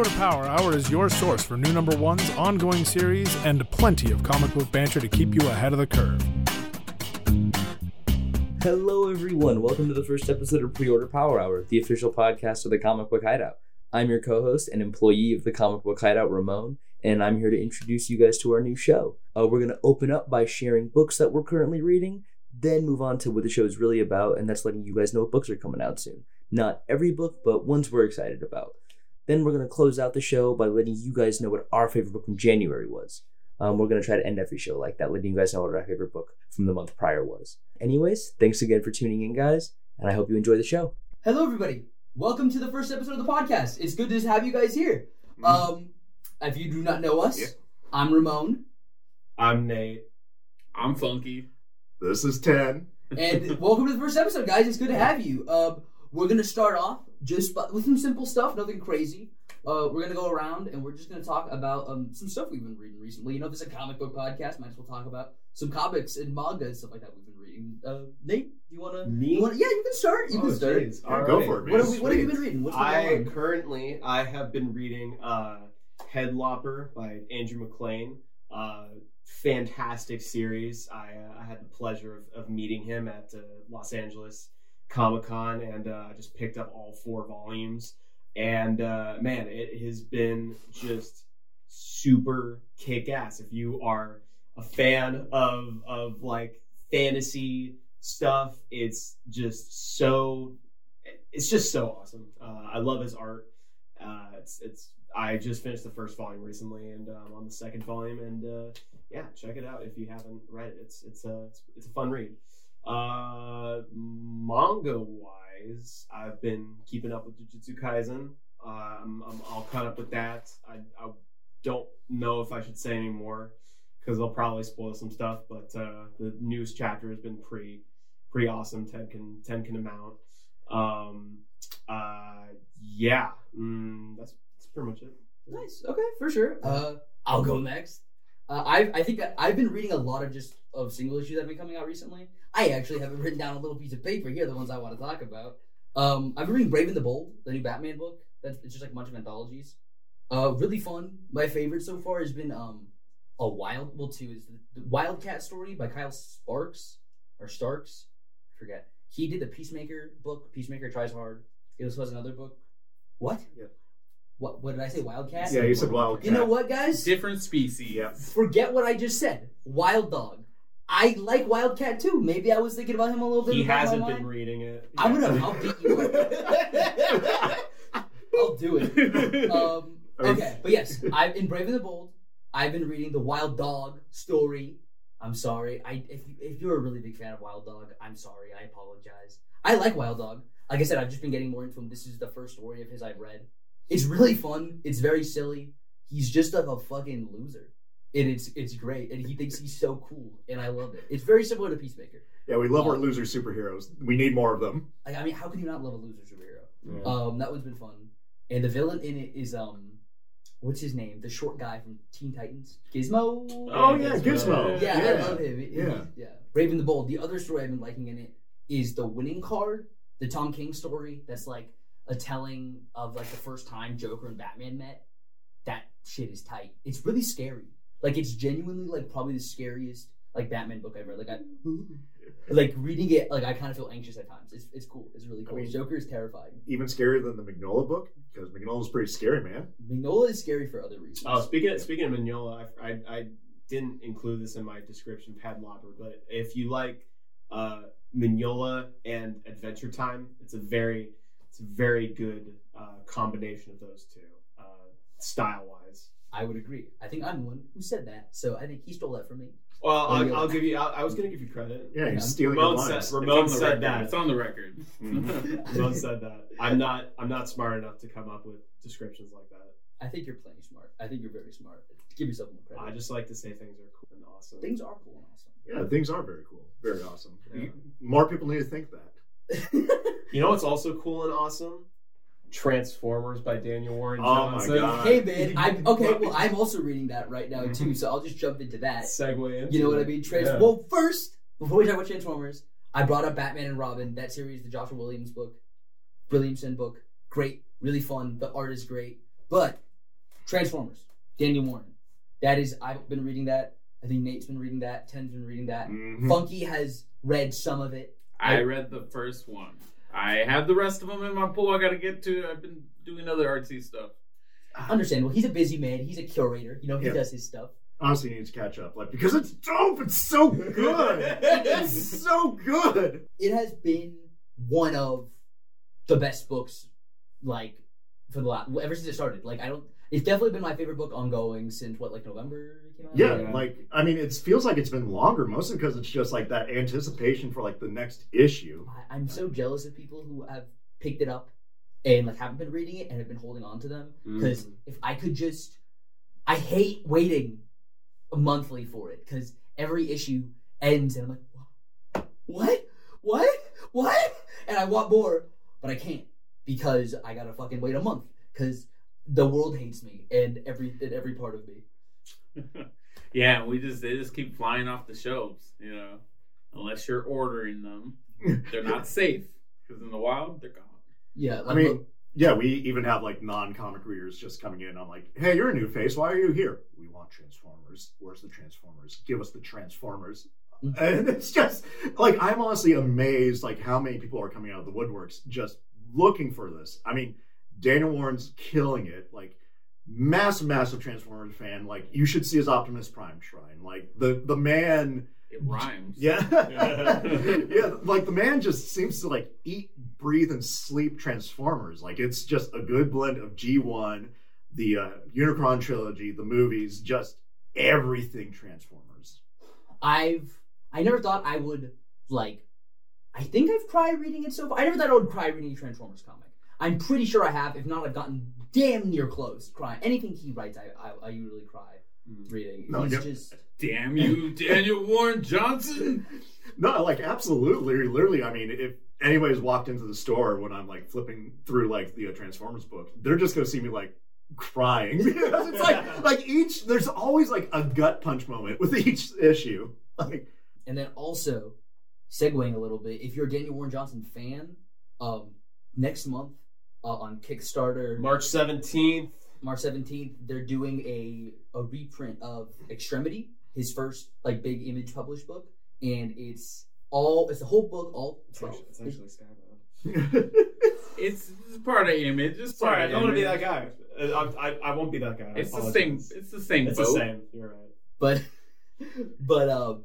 Pre-order Power Hour is your source for new number ones, ongoing series, and plenty of comic book banter to keep you ahead of the curve. Hello, everyone. Welcome to the first episode of Pre-Order Power Hour, the official podcast of the Comic Book Hideout. I'm your co-host and employee of the Comic Book Hideout, Ramon, and I'm here to introduce you guys to our new show. Uh, we're going to open up by sharing books that we're currently reading, then move on to what the show is really about, and that's letting you guys know what books are coming out soon. Not every book, but ones we're excited about. Then we're going to close out the show by letting you guys know what our favorite book from January was. Um, we're going to try to end every show like that, letting you guys know what our favorite book from the month prior was. Anyways, thanks again for tuning in, guys, and I hope you enjoy the show. Hello, everybody. Welcome to the first episode of the podcast. It's good to have you guys here. Um, if you do not know us, Yeah. I'm Ramon, I'm Nate. I'm funky. This is 10. and welcome to the first episode, guys. It's good to have you. Um, we're gonna start off just by, with some simple stuff, nothing crazy. Uh, we're gonna go around and we're just gonna talk about um, some stuff we've been reading recently. You know, this is a comic book podcast. Might as well talk about some comics and manga and stuff like that we've been reading. Uh, Nate, do you wanna? Me? You wanna? Yeah, you can start. You Oh, can start. jeez. Yeah, All go for it, man. What have, we, what have you been reading? What's I going on? currently I have been reading uh, Headlopper by Andrew McLean. Uh, fantastic series. I, uh, I had the pleasure of, of meeting him at uh, Los Angeles Comic Con, and uh, just picked up all four volumes. And uh, man, it has been just super kick ass. If you are a fan of of like fantasy stuff, it's just so it's just so awesome. Uh, I love his art. Uh, it's it's I just finished the first volume recently, and um, on the second volume, and uh, yeah, check it out if you haven't read it. It's it's a it's, it's a fun read. Uh, manga wise, I've been keeping up with Jujutsu Kaisen. Uh, I'm, all caught up with that. I, I don't know if I should say any more because they'll probably spoil some stuff. But uh, the newest chapter has been pretty pretty awesome. Ten can ten can amount. Um, uh, yeah, mm, that's that's pretty much it. Nice. Okay, for sure. Uh, I'll go next. Uh, I I think I've been reading a lot of just of single issues that have been coming out recently. I actually have it written down on a little piece of paper here, the ones I want to talk about. Um, I've been reading Brave and the Bold, the new Batman book. That's it's just like a bunch of anthologies. Uh, really fun. My favorite so far has been um, a wild. Well, two is the, Wildcat story by Kyle Sparks or Starks. I forget. He did the Peacemaker book. Peacemaker tries hard. It was was another book. What? Yeah. What? What did I say? Wildcat. Yeah, you said Wildcat. You know what, guys? Different species. Yeah. Forget what I just said. Wild Dog. I like Wildcat too. Maybe I was thinking about him a little bit. He in the back of hasn't been mind. reading it. I'm yet. gonna. I'll beat you. up. I'll do it. Um, okay, but yes, I've in Brave and the Bold. I've been reading the Wild Dog story. I'm sorry. I if you, if you're a really big fan of Wild Dog, I'm sorry. I apologize. I like Wild Dog. Like I said, I've just been getting more into him. This is the first story of his I've read. It's really fun. It's very silly. He's just like a fucking loser, and it's it's great. And he thinks he's so cool, and I love it. It's very similar to Peacemaker. Yeah, we love our loser superheroes. We need more of them. Like, I mean, how can you not love a loser superhero? Yeah. Um, that one's been fun. And the villain in it is um, what's his name? The short guy from Teen Titans, Gizmo. Oh, yeah, Gizmo. yeah, I Yeah. love him. It- Yeah. he's- yeah. Brave and the Bold. The other story I've been liking in it is the Winning Card, the Tom King story. That's like a telling of like the first time Joker and Batman met. That shit is tight. It's really scary. Like it's genuinely like probably the scariest like Batman book I've read. Like I, like reading it, like I kind of feel anxious at times. It's it's cool. It's really cool. I mean- Joker is terrifying. Even scarier than the Mignola book, because Mignola's pretty scary, man. Mignola is scary for other reasons. Oh, speaking of, speaking of Mignola, I, I, I didn't include this in my description, Headlopper, but if you like uh, Mignola and Adventure Time, it's a very it's a very good uh, combination of those two, uh, style wise. I would agree. I think I'm the one who said that, so I think he stole that from me. Well, I'll. I'll give you. I, I was going to give you credit. Yeah, Yeah. he's stealing Ramon your said- Ramon It's on the said record. that. It's on the record. Mhm. Ramon said that. I'm not. I'm not smart enough to come up with descriptions like that. I think you're plenty smart. I think you're very smart. Give yourself more credit. I just like to say things are cool and awesome. things are cool and awesome. Yeah, things are very cool. Very awesome. Yeah. More people need to think that. You know what's also cool and awesome? Transformers by Daniel Warren Oh my Johnson. God. hey man, I'm okay. Well, I'm also reading that right now too, so I'll just jump into that. Segue into You know what I mean? Trans- Yeah. Well, first, before we talk about Transformers, I brought up Batman and Robin, that series, the Joshua Williams book, Williamson book. Great, really fun. The art is great. But Transformers, Daniel Warren. That is, I've been reading that. I think Nate's been reading that. Ten's been reading that. Mhm. Funky has read some of it. I read the first one. I have the rest of them in my pool. I got to get to. I've been doing other artsy stuff. Understandable. He's a busy man. He's a curator. You know, he Yeah. does his stuff. Honestly, needs to catch up, like because it's dope. It's so good. it's so good. It has been one of the best books, like for the last ever since it started. Like I don't. It's definitely been my favorite book ongoing since what, like November it came out. Yeah, Yeah. like I mean, it feels like it's been longer, mostly because it's just like that anticipation for like the next issue. I, I'm so jealous of people who have picked it up and like haven't been reading it and have been holding on to them. Because Mhm. if I could just, I hate waiting monthly for it because every issue ends and I'm like, what, what, what, and I want more, but I can't because I gotta fucking wait a month because the world hates me and every and every part of me. yeah, we just they just keep flying off the shelves. You know, unless you're ordering them, they're not safe because in the wild they're gone. Yeah, I like, mean, look, yeah, we even have like non-comic readers just coming in. I'm like, hey, you're a new face. Why are you here? We want Transformers. Where's the Transformers? Give us the Transformers. Mhm. And it's just like I'm honestly amazed, like how many people are coming out of the woodworks just looking for this. I mean, Daniel Warren's killing it. Like massive, massive Transformers fan. Like you should see his Optimus Prime shrine. Like the the man. It rhymes. Yeah. yeah, like the man just seems to like eat, breathe, and sleep Transformers. Like it's just a good blend of G1, the uh, Unicron trilogy, the movies, just everything Transformers. I've I never thought I would like. I think I've cried reading it so far. I never thought I would cry reading a Transformers comic. I'm pretty sure I have. If not, I've gotten damn near close crying. Anything he writes, I I, I usually cry reading. No, He's yeah. just Damn you, Daniel Warren Johnson. No, like absolutely, literally. I mean, if anybody's walked into the store when I'm like flipping through like the uh, Transformers book, they're just gonna see me like crying because it's like like each there's always like a gut punch moment with each issue. Like and then also segueing a little bit. If you're a Daniel Warren Johnson fan, um, next month uh, on Kickstarter, March seventeenth. March 17th, they're doing a a reprint of Extremity, his first like big image published book, and it's all it's a whole book, all It's 12. actually, it's actually Skybound. It's, it's part of image. It's part Sorry, I don't want to be that guy. Uh, I, I, I won't be that guy. It's the same. It's the same It's boat. the same. You're right. but but um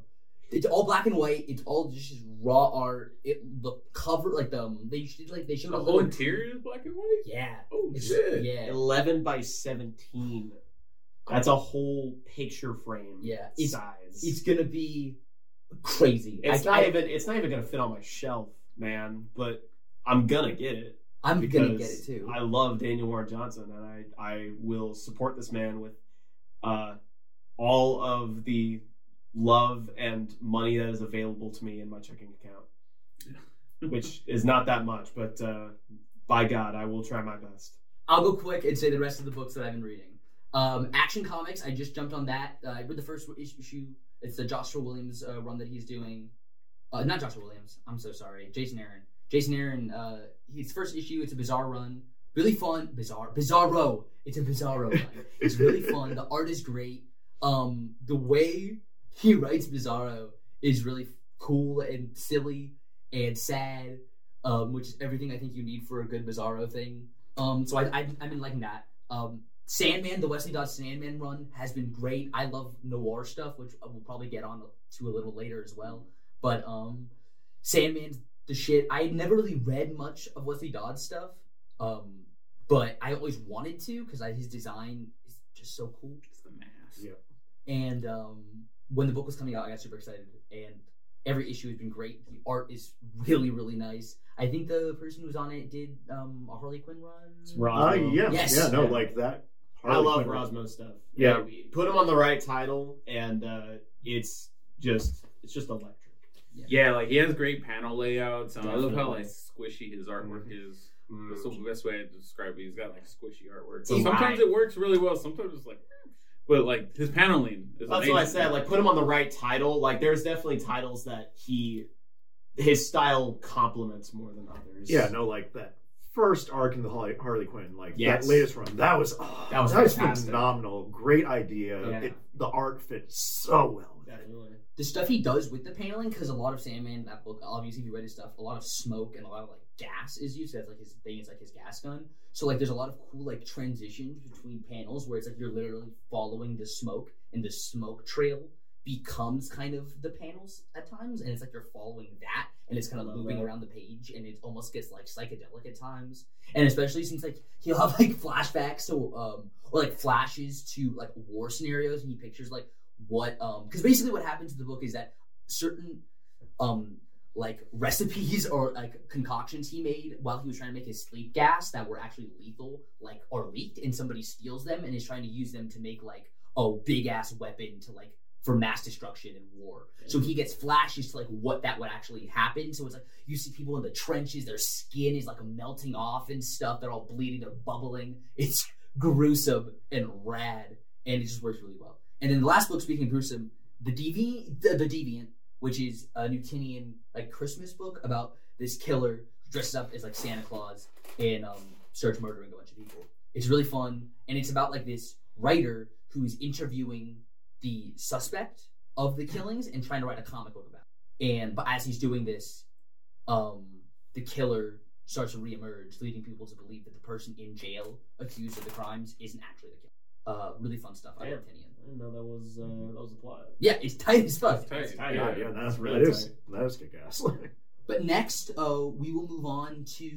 it's all black and white it's all just raw art it the cover like the um, they showed like they showed The whole interior is black and white. yeah Oh it's, shit! yeah 11 by 17. That's a whole picture frame Yeah, it's- size. it's gonna be crazy It's I, not I, even it's not even gonna fit on my shelf, man. But I'm gonna get it. i'm gonna get it too I love Daniel Warren Johnson, and I I will support this man with uh, all of the love and money that is available to me in my checking account, which is not that much, but uh, by God, I will try my best. i'll go quick and say the rest of the books that i've been reading. Um action comics i just jumped on that. Uh, i read the first issue. It's the joshua williams uh, run that he's doing. Uh, not joshua williams. I'm so sorry. Jason aaron. Jason aaron uh his first issue it's a bizarre run. Really fun. Bizarre. Bizarro. It's a bizarro run. It's really fun. The art is great. Um, the way he writes Bizarro is really cool and silly and sad, um, which is everything I think you need for a good Bizarro thing. Um, so I, I I've been liking that. Um, Sandman, the Wesley Dodds Sandman run has been great. I love noir stuff, which we'll probably get on to a little later as well. But um, Sandman's the shit. I had never really read much of Wesley Dodds stuff. Um, but I always wanted to because his design is just so cool. It's the mask. Yeah. And um, when the book was coming out, I got super excited. And every issue has been great. The art is really, really nice. I think the person who's on it did um, a Harley Quinn run. It's Uh, Rossmo. yeah, Yes. yeah, no, Yeah. like that. I love Quinn- Rossmo stuff. Yeah. put him on the right title, and uh, it's just it's just electric. Yeah, like he has great panel layouts, and I love how like squishy his artwork is. Mm. That's the best way to describe it. He's got like squishy artwork. So So sometimes it works really well. Sometimes it's like, eh. But like his paneling is. That's what I said. Like, put him on the right title. Like, there's definitely titles that he, his style complements more than others. Yeah, no, like that first arc in the Harley, Harley Quinn, like Yes. that latest run, that was oh, That was that was phenomenal. Great idea. Yeah. It, the art fit so well. Definitely. the stuff he does with the paneling, because a lot of Sandman, that book, obviously, if you read his stuff, a lot of smoke and a lot of like gas is used. That's like his thing. It's like his gas gun. So like, there's a lot of cool like transitions between panels where it's like you're literally following the smoke, and the smoke trail becomes kind of the panels at times, and it's like you're following that, and it's kind of looping that. around the page, and it almost gets like psychedelic at times, and especially since like he'll have like flashbacks to um or like flashes to like war scenarios, and he pictures like what um because basically what happens in the book is that certain um like recipes or like concoctions he made while he was trying to make his sleep gas that were actually lethal like are leaked and somebody steals them and is trying to use them to make like a big ass weapon to like for mass destruction and war. So he gets flashes to like what that would actually happen. So it's like you see people in the trenches their skin is like melting off and stuff. They're all bleeding they're bubbling. It's gruesome and rad and it just works really well. And then the last book, speaking of gruesome, the Deviant, the, the Deviant, which is a Newtonian like Christmas book about this killer who dresses up as like Santa Claus and um, starts murdering a bunch of people. It's really fun, and it's about like this writer who's interviewing the suspect of the killings and trying to write a comic book about. It. And but as he's doing this, um, the killer starts to reemerge, leading people to believe that the person in jail accused of the crimes isn't actually the killer. Uh, really fun stuff. I love Tynion. I didn't know that was uh, that was the plot. Yeah, it's tight as fuck. It's tight. It's tight. Yeah, yeah, that's really that is tight. that is kick ass. But next, uh, we will move on to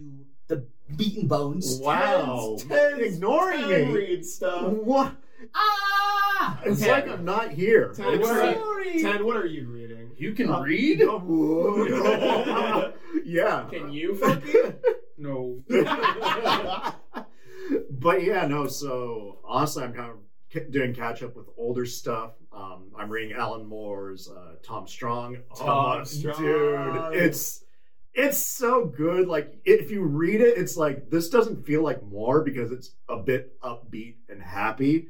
the beaten bones. wow, Tens, tens, ignoring ten me. read stuff. What? Ah! It's Okay. like I'm not here. Ted, It's what, are like- you, Ten, what are you reading? You can Uh, read? yeah. Can you fucking? No. but yeah, no. So honestly, I'm kind of ca- doing catch up with older stuff. Um, I'm reading Alan Moore's uh, Tom Strong. Tom Oh, Strong. dude, it's it's so good. Like if you read it, it's like this doesn't feel like Moore because it's a bit upbeat and happy,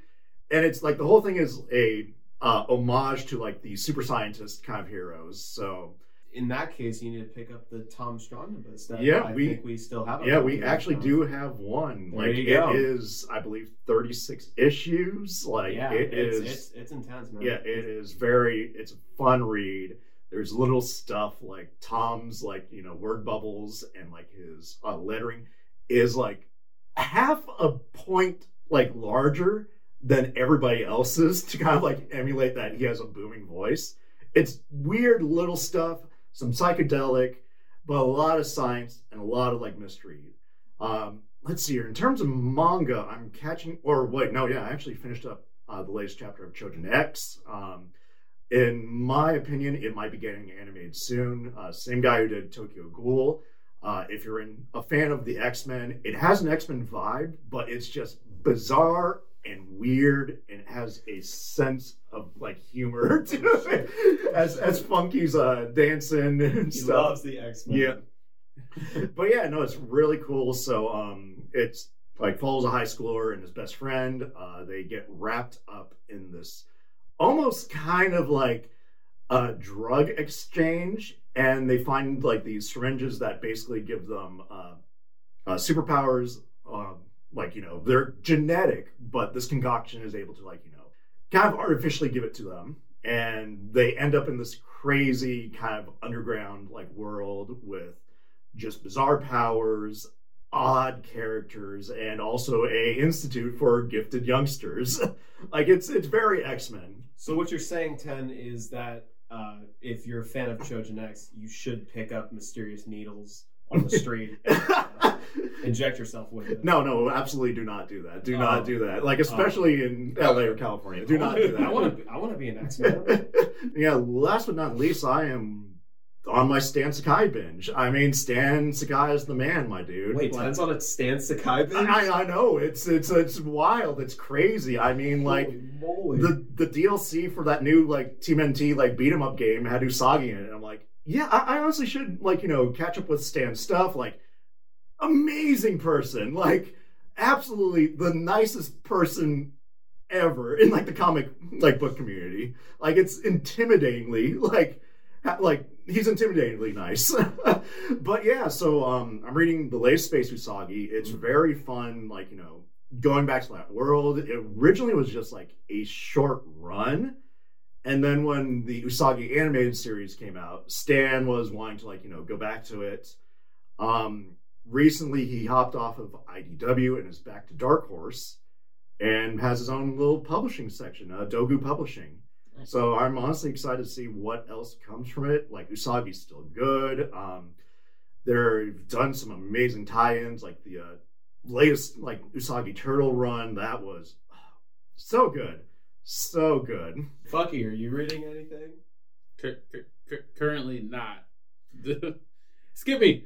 and it's like the whole thing is a uh, homage to like the super scientist kind of heroes. So In that case, you need to pick up the Tom Strong numbers. That Yeah, I we- think we still have. Yeah, we actually Tom. do have one. There like you go. it is, I believe, thirty six issues. Like Yeah, it it's, is. It's, it's intense, man. yeah, it is very. It's a fun read. There's little stuff like Tom's like you know word bubbles and like his uh, lettering is like half a point like larger than everybody else's to kind of like emulate that he has a booming voice. It's weird little stuff, some psychedelic, but a lot of science and a lot of like mystery. Um, let's see here. In terms of manga, I'm catching, or wait, no, yeah, I actually finished up uh, the latest chapter of Choujin X. Um, in my opinion, it might be getting animated soon. Uh, same guy who did Tokyo Ghoul. Uh, if you're in, a fan of the X Men, it has an X Men vibe, but it's just bizarre and weird, and has a sense of like humor to it. As as Funky's uh, dancing and He stuff. loves the X Men. Yeah. but yeah, no, it's really cool. So um, it's like follows a high schooler and his best friend. Uh, they get wrapped up in this almost kind of like a drug exchange, and they find like these syringes that basically give them uh, uh, superpowers. Um, like you know, they're genetic, but this concoction is able to like you know kind of artificially give it to them, and they end up in this crazy kind of underground like world with just bizarre powers, odd characters, and also a institute for gifted youngsters. like it's it's very X Men. So what you're saying, Ten, is that uh, if you're a fan of Choujin X, you should pick up mysterious needles on the street and inject yourself with it. no, no, absolutely do not do that. Do Oh. not do that. Like oh. especially in LA or California, do not do that. I want to. I want to be an X Man. yeah, last but not least, I am on my Stan Sakai binge. I mean, Stan Sakai is the man, my dude. Wait, Like- on a Stan Sakai binge? I, I know it's it's it's wild. It's crazy. I mean, like the the DLC for that new like TMNT like beat 'em up game had Usagi in it. And I'm like, yeah, I, I honestly should like you know catch up with Stan stuff. Like, amazing person. Like, absolutely the nicest person ever in like the comic like book community. Like, it's intimidatingly like like he's intimidatingly nice. but yeah, so um, I'm reading the latest Space Usagi. It's very fun. Like you know, going back to that world. It originally was just like a short run. And then when the Usagi animated series came out, Stan was wanting to like, you know, go back to it. Um recently he hopped off of IDW and is back to Dark Horse and has his own little publishing section, uh, Dogu Publishing. So I'm honestly excited to see what else comes from it. Like Usagi's still good. Um, they've done some amazing tie-ins, like the uh, latest like Usagi Turtle run. That was so good, so good. Funky, are you reading anything? Cur- cur- cur- currently not. Skip me.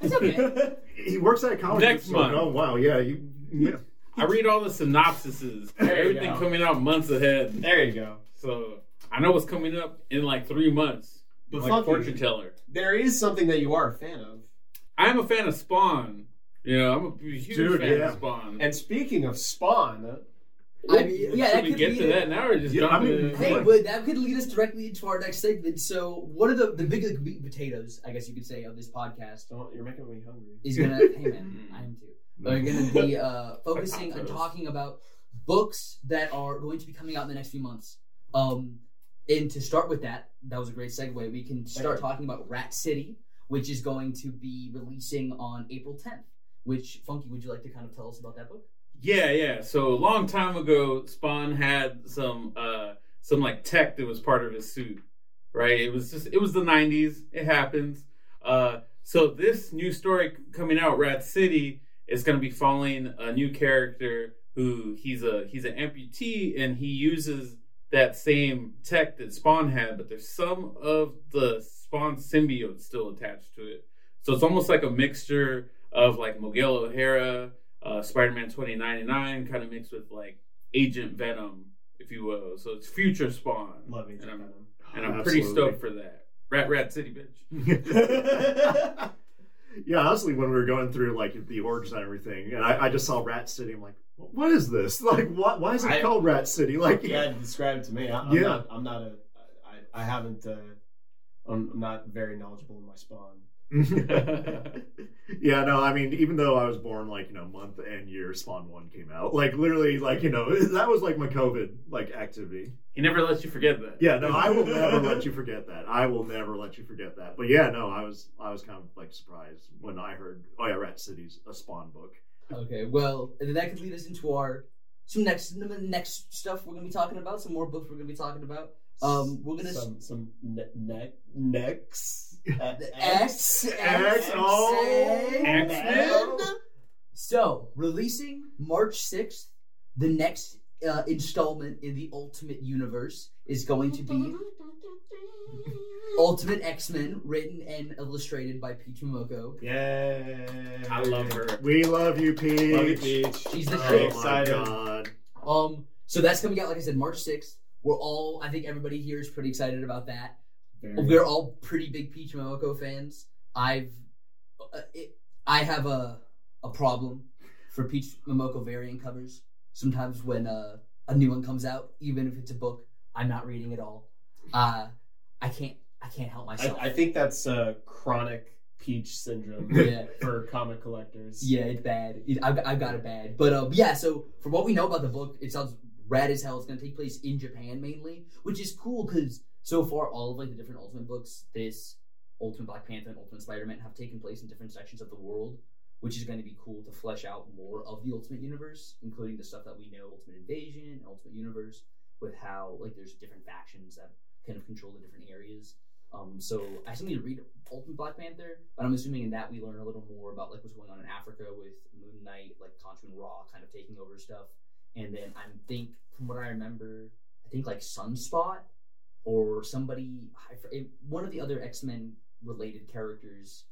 It's okay. He works at a comic Next book store. month. Oh wow, yeah, you, yeah. I read all the synopsises. Everything go. coming out months ahead. There you go. So I know what's coming up in like three months. But like fortune teller. There is something that you are a fan of. I'm a fan of Spawn. You know, I'm a huge Dude, fan yeah. of Spawn. And speaking of Spawn, I mean, yeah, Should that we could get lead to that now or just Yeah, jump I mean, in? Hey, but that could lead us directly into our next segment. So, one of the the big like, meat and potatoes, I guess you could say, of this podcast don't, you're making me hungry. is gonna. hey man, I am too. We're gonna be uh, focusing on talking about books that are going to be coming out in the next few months. Um, and to start with that, that was a great segue. We can start Thank you. talking about Rat City, which is going to be releasing on April 10th. Which Funky, would you like to kind of tell us about that book? Yeah, yeah. So a long time ago, Spawn had some uh some like tech that was part of his suit. Right? It was just it was the nineties. It happens. Uh so this new story coming out, Rat City, is gonna be following a new character who he's a he's an amputee and he uses that same tech that Spawn had, but there's some of the Spawn symbiote still attached to it. So it's almost like a mixture of like Miguel O'Hara, uh, Spider-Man 2099, kind of mixed with like Agent Venom, if you will. So it's future Spawn, Love Agent and I'm, Venom. and I'm pretty stoked for that. Rat Rat City, bitch. yeah, honestly, when we were going through like the origins and everything, and I, I just saw Rat City, I'm like, what is this? Like, what? Why is it I- called Rat City? Like, yeah, describe it to me. I, I'm Yeah. not. I'm not a. I, I haven't. Uh, I'm I'm not very knowledgeable in my Spawn. yeah, no, I mean, even though I was born like you know month and year Spawn One came out, like literally, like you know, that was like my COVID like activity. he never lets you forget that. Yeah, no, I will never let you forget that. I will never let you forget that. But yeah, no, I was I was kind of like surprised when I heard, oh yeah, Rat City's a Spawn book. Okay, well, and then that could lead us into our some next next stuff we're gonna be talking about. Some more books we're gonna be talking about. Um, we're gonna some some ne- ne- necks. Uh, X X, oh, X-Men? So releasing March sixth, the next uh, installment in the Ultimate Universe is going to be Ultimate X Men, written and illustrated by Peach Momoko. Yeah. I love her. We love you, Peach. Love you, Peach. She's the Oh shit. my Excited. god. Um, so that's coming out, like I said, March sixth. We're all, I think everybody here is pretty excited about that. Very We're all pretty big Peach Momoko fans. I've, uh, it, I have a a problem for Peach Momoko variant covers. Sometimes when uh, a new one comes out, even if it's a book, I'm not reading it all. Uh, I can't, I can't help I, myself. I think that's uh, chronic peach syndrome yeah, for comic collectors. yeah, it's bad. It, I've, I've got it bad. But um, yeah. So from what we know about the book, it sounds rad as hell. It's gonna take place in Japan mainly, which is cool because so far all of like the different Ultimate books, this Ultimate Black Panther and Ultimate Spider-Man have taken place in different sections of the world, which is going to be cool to flesh out more of the Ultimate Universe, including the stuff that we know, Ultimate Invasion, and Ultimate Universe, with how like there's different factions that kind of control the different areas. Um, so I still need to read Ultimate Black Panther, but I'm assuming in that we learn a little more about like what's going on in Africa with Moon Knight, like Khonshu Raw kind of taking over stuff. And then I think, from what I remember, I think like Sunspot or somebody, I fr- it- one of the other X Men related characters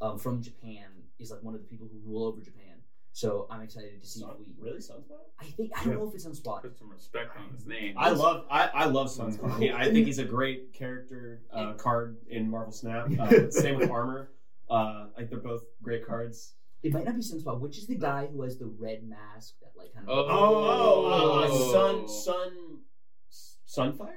um, from Japan is like one of the people who rule over Japan. So I'm excited to see Sun- if we. really Sunspot? I think I don't Yeah. know if it's Sunspot. Put some respect on his name. I love I, I love Sunspot. Yeah, I think he's a great character uh, card in Marvel Snap. Uh, same with Armor. Uh, like they're both great cards. It might not be Sunspot. Which is the guy who has the red mask that like kind of. Oh. Oh, uh, Oh. Sun Sun Sunfire.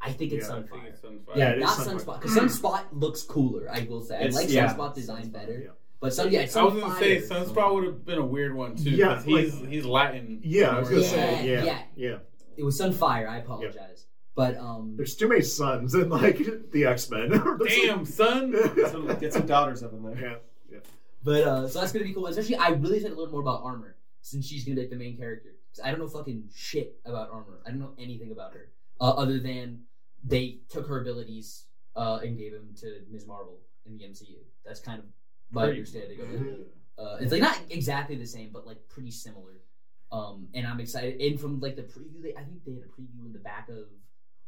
I think it's Yeah, I I think Sunfire. it's Sunfire. Yeah, it is Not Sunfire. Sunspot, because Sunspot looks cooler. I will say. I It's- like yeah. Sunspot design better, Yeah. but some yeah, I was gonna Sunfire- say Sunspot would have been a weird one too. Yeah, 'cause he's like- he's Latin. Yeah, I was gonna Yeah, say, yeah, yeah. yeah. It was Sunfire. I apologize, but um, There's too many sons in like the X Men. Damn son. Get some, get some daughters up in there. yeah, yeah. but uh, so that's gonna be cool. Especially, I really excited to learn more about Armor since she's gonna be like the main character. Because I don't know fucking shit about Armor. I don't know anything about her uh, other than they took her abilities uh, and gave them to Ms. Marvel in the MCU. That's kind of my Pretty- understanding of it. Uh, it's like not exactly the same, but like pretty similar. Um, and I'm excited. And from like the preview, they I think they had a preview in the back of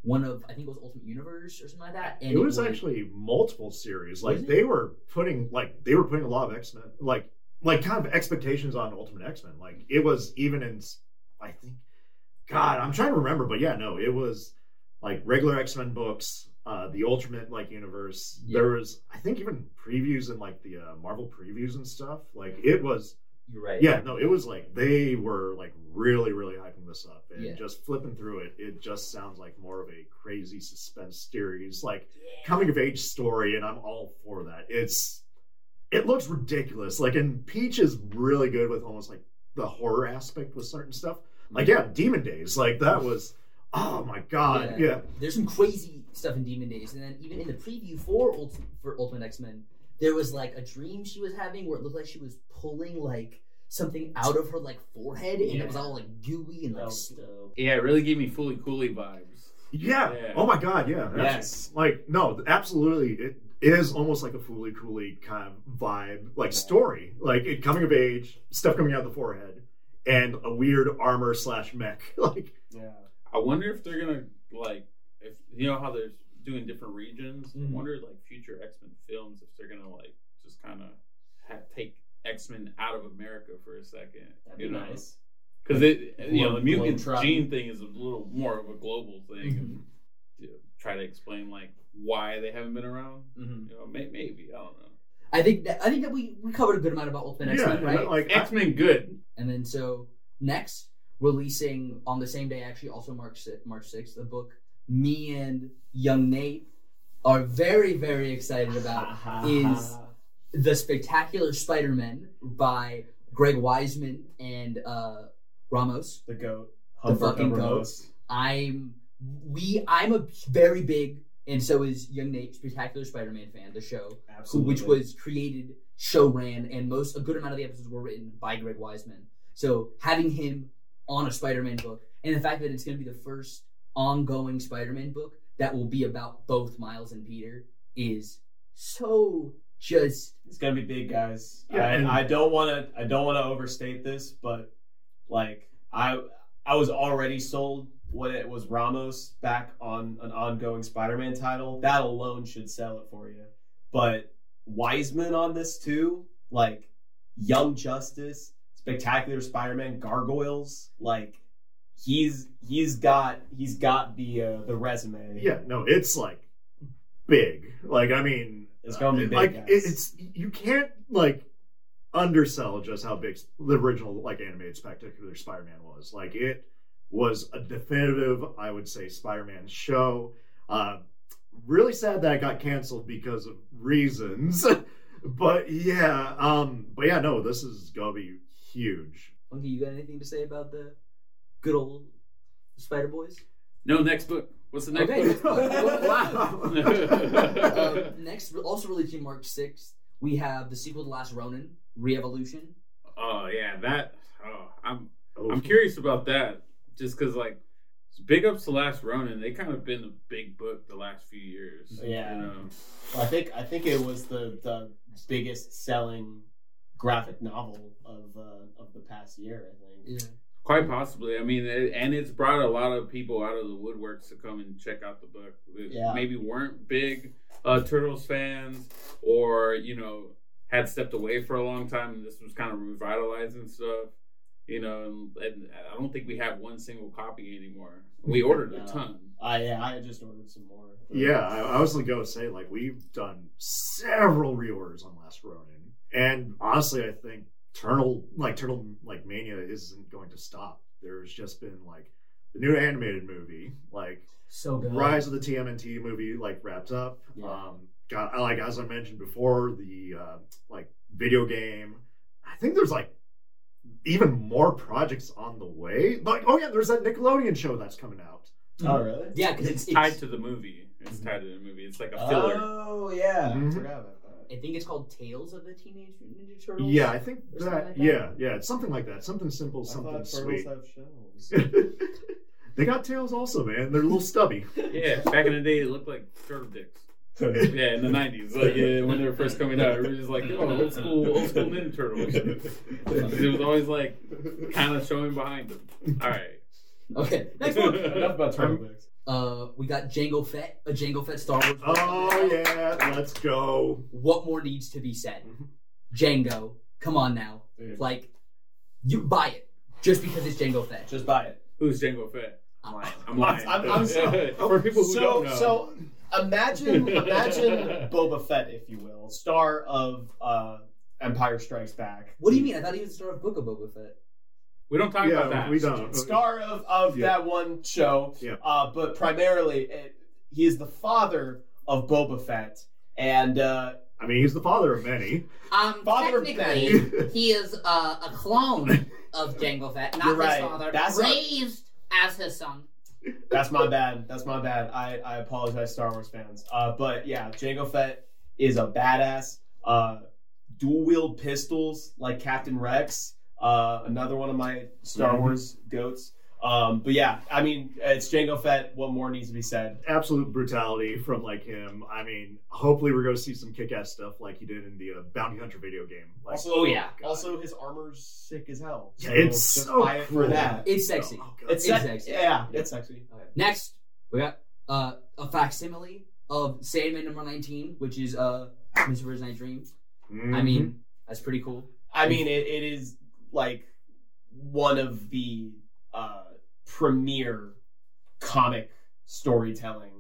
one of I think it was Ultimate Universe or something like that. And it was actually multiple series. Like they were putting like they were putting a lot of X Men like like kind of expectations on Ultimate X Men. Like it was even in I think God, I'm trying to remember, but yeah, no, it was like regular X Men books, uh, the Ultimate like universe. Yeah. There was I think even previews and like the uh, Marvel previews and stuff. Like it was you're right. yeah, no, it was like they were like really, really hyping this up, and Yeah. just flipping through it, it just sounds like more of a crazy suspense series, like coming of age story, and I'm all for that. It's it looks ridiculous, like, and Peach is really good with almost like the horror aspect with certain stuff. Like, yeah, Demon Days, like that was, oh my god, Yeah. yeah, There's some crazy stuff in Demon Days, and then even in the preview for Ult- for Ultimate X Men, there was like a dream she was having where it looked like she was pulling like something out of her like forehead, and it was all like gooey and like. was s- dope. Yeah, it really gave me Fooly Cooly vibes. yeah. Yeah. Oh my god, yeah, that's- Yes. like no, absolutely, it is almost like a Fooly Cooly kind of vibe, like story, like it coming of age, stuff coming out of the forehead, and a weird armor slash mech, like Yeah. I wonder if they're gonna like if you know how they're doing different regions. Mhm. I wonder like future X Men films if they're gonna like just kind of ha- take X Men out of America for a second. That'd you be know? nice. Because it, you know, the mutant globetrotting. gene thing is a little more of a global thing, Mhm. and you know, try to explain like why they haven't been around. Mhm. You know, may, maybe I don't know. I think that I think that we, we covered a good amount about Ultimate X yeah, Men, right? like X Men, good. And then so next, releasing on the same day, actually also March si- March sixth, the book me and young Nate are very very excited about is the Spectacular Spider-Man by Greg Weisman and uh, Ramos. the goat. The fucking goat. I'm we I'm a very big and so is young Nate Spectacular Spider-Man fan. The show, who, Absolutely. which was created, show ran, and most a good amount of the episodes were written by Greg Weisman. So having him on a Spider-Man book, and the fact that it's going to be the first ongoing Spider-Man book that will be about both Miles and Peter is so just It's gonna be big, guys. Yeah, I, and- I don't want to. I don't want to overstate this, but like I, I was already sold when it was Ramos back on an ongoing Spider-Man title. That alone should sell it for you. But Weisman on this too, like Young Justice, Spectacular Spider-Man, Gargoyles, like he's he's got he's got the uh, the resume. yeah, no, it's like big. Like I mean, It's gonna be uh, big, Like guys. it's you can't like undersell just how big the original like animated Spectacular Spider-Man was. Like it was a definitive, I would say, Spider-Man show. Uh, really sad that it got canceled because of reasons. but yeah, um, but yeah, no, this is gonna be huge. Funky. You got anything to say about the good old Spider Boys? No, next book. What's the next Okay. book? wow. uh, next, also releasing March sixth, we have the sequel to Last Ronin, Re-Evolution. oh yeah, that. Oh, I'm Oh, I'm curious about that, just because like, big ups to Last Ronin. They kind of been the big book the last few years. Yeah. You know? I think I think it was the the biggest selling graphic novel of uh, of the past year. I think. Yeah. Quite possibly. I mean, it, and it's brought a lot of people out of the woodworks to come and check out the book. Yeah. Maybe weren't big uh, Turtles fans, or you know, had stepped away for a long time, and this was kind of revitalizing stuff. You know, and, and I don't think we have one single copy anymore. We ordered a ton. I yeah, I just ordered some more. Yeah, I, I was gonna say like we've done several reorders on Last Ronin, and honestly, I think Turtle like Turtle like Mania isn't going to stop. There's just been like the new animated movie, like So good. Rise of the TMNT movie, like wraps up. Yeah. Um, got like as I mentioned before, the uh, like video game. I think there's like even more projects on the way. Like, oh yeah, there's that Nickelodeon show that's coming out. Oh, really? Yeah, because It's it's, tied it's to the movie. It's tied to the movie. It's like a filler. Oh, yeah. Mhm. I forgot about that. I think it's called Tales of the Teenage Ninja Turtles. Yeah, I think that. like that? Yeah, yeah, it's something like that. Something simple, I something thought sweet. have shells. they got tails also, man. They're a little stubby. Yeah, back in the day, it looked like turtle dicks. Yeah, in the nineties, like yeah, when they were first coming out, it was like, oh, old school, old school Ninja Turtles. It was always like kind of showing behind them. All right. Okay. Next one. Enough about turtle dicks. Uh, we got Jango Fett, a Jango Fett Star Wars. Oh yeah, let's go. What more needs to be said? Jango, come on now. Dude. Like, you buy it just because it's Jango Fett. Just buy it. Who's Jango Fett? I'm lying. I'm lying. I'm- I'm so- For people who so, don't know. So imagine imagine Boba Fett, if you will, star of uh, Empire Strikes Back. What do you mean? I thought he was the star of Book of Boba Fett. we don't talk about that. we don't. Star of, of Yeah. that one show, Yeah. uh, but primarily it, he is the father of Boba Fett, and uh, I mean, he's the father of many. Um, Father of technically, he is uh, a clone of Jango Fett, not You're his right. father, That's not- raised as his son. That's my bad. That's my bad. I, I apologize, Star Wars fans. Uh, but yeah, Jango Fett is a badass. Uh, dual wield pistols like Captain Rex. Uh, another one of my Star Mhm. Wars goats. Um, but yeah, I mean, it's Jango Fett. What more needs to be said? Absolute brutality from like him. I mean, hopefully we're going to see some kick-ass stuff like he did in the uh, Bounty Hunter video game. Like, Also, oh, yeah. God. Also, his armor's sick as hell. Yeah, So it's so buy it cool. for that. It's sexy. Oh, It's, It's se- sexy. Yeah, it's sexy. Next, we got uh, a facsimile of Sandman number 19, which is uh, Mr. Night Dream. I Mhm. mean, that's pretty cool. I mean, it, it is like one of the uh, premier comic storytelling.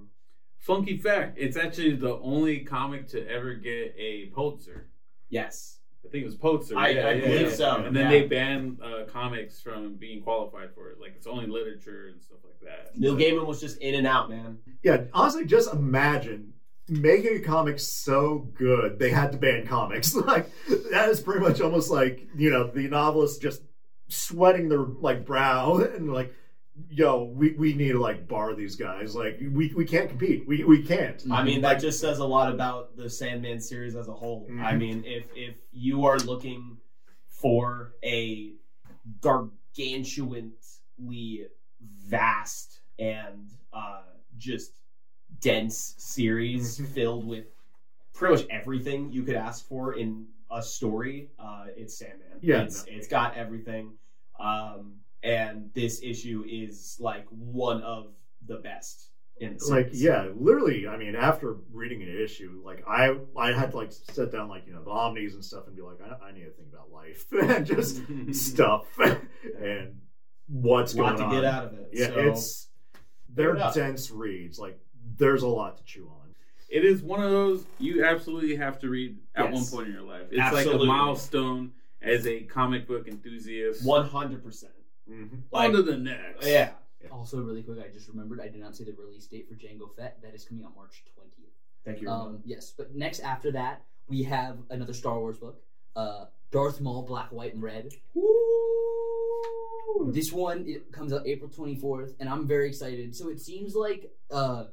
Funky fact: It's actually the only comic to ever get a Pulitzer. Yes. I think it was Pulitzer. I- yeah, I yeah, believe yeah. so, And then yeah. they banned uh, comics from being qualified for it. Like it's only literature and stuff like that. Neil Gaiman was just in and out, man. yeah, honestly, just imagine making a comic so good they had to ban comics. like that is pretty much almost like you know the novelist just sweating their like brow and like. Yo, we, we need to like bar these guys. Like we, we can't compete. We we can't. I mean, that Like, just says a lot about the Sandman series as a whole. Mhm. I mean, if if you are looking for a gargantuanly vast and uh, just dense series Mhm. filled with pretty much everything you could ask for in a story, uh, it's Sandman. Yeah, it's, no. it's got everything. Um, and this issue is like one of the best in the like yeah literally i mean after reading an issue like i i had to like sit down like you know the omnis and stuff and be like i, I need to think about life and just stuff and what's going to on. get out of it yeah so, it's they're dense reads like there's a lot to chew on it is one of those you absolutely have to read at yes. one point in your life it's absolutely. like a milestone as a comic book enthusiast 100% Mm-hmm. Like, On to the next. Yeah. Also, really quick, I just remembered I did not say the release date for Jango Fett. That is coming out March 20th. Thank you. Um, yes, but next after that, we have another Star Wars book uh, Darth Maul, Black, White, and Red. Woo! This one it comes out April 24th, and I'm very excited. So it seems like uh,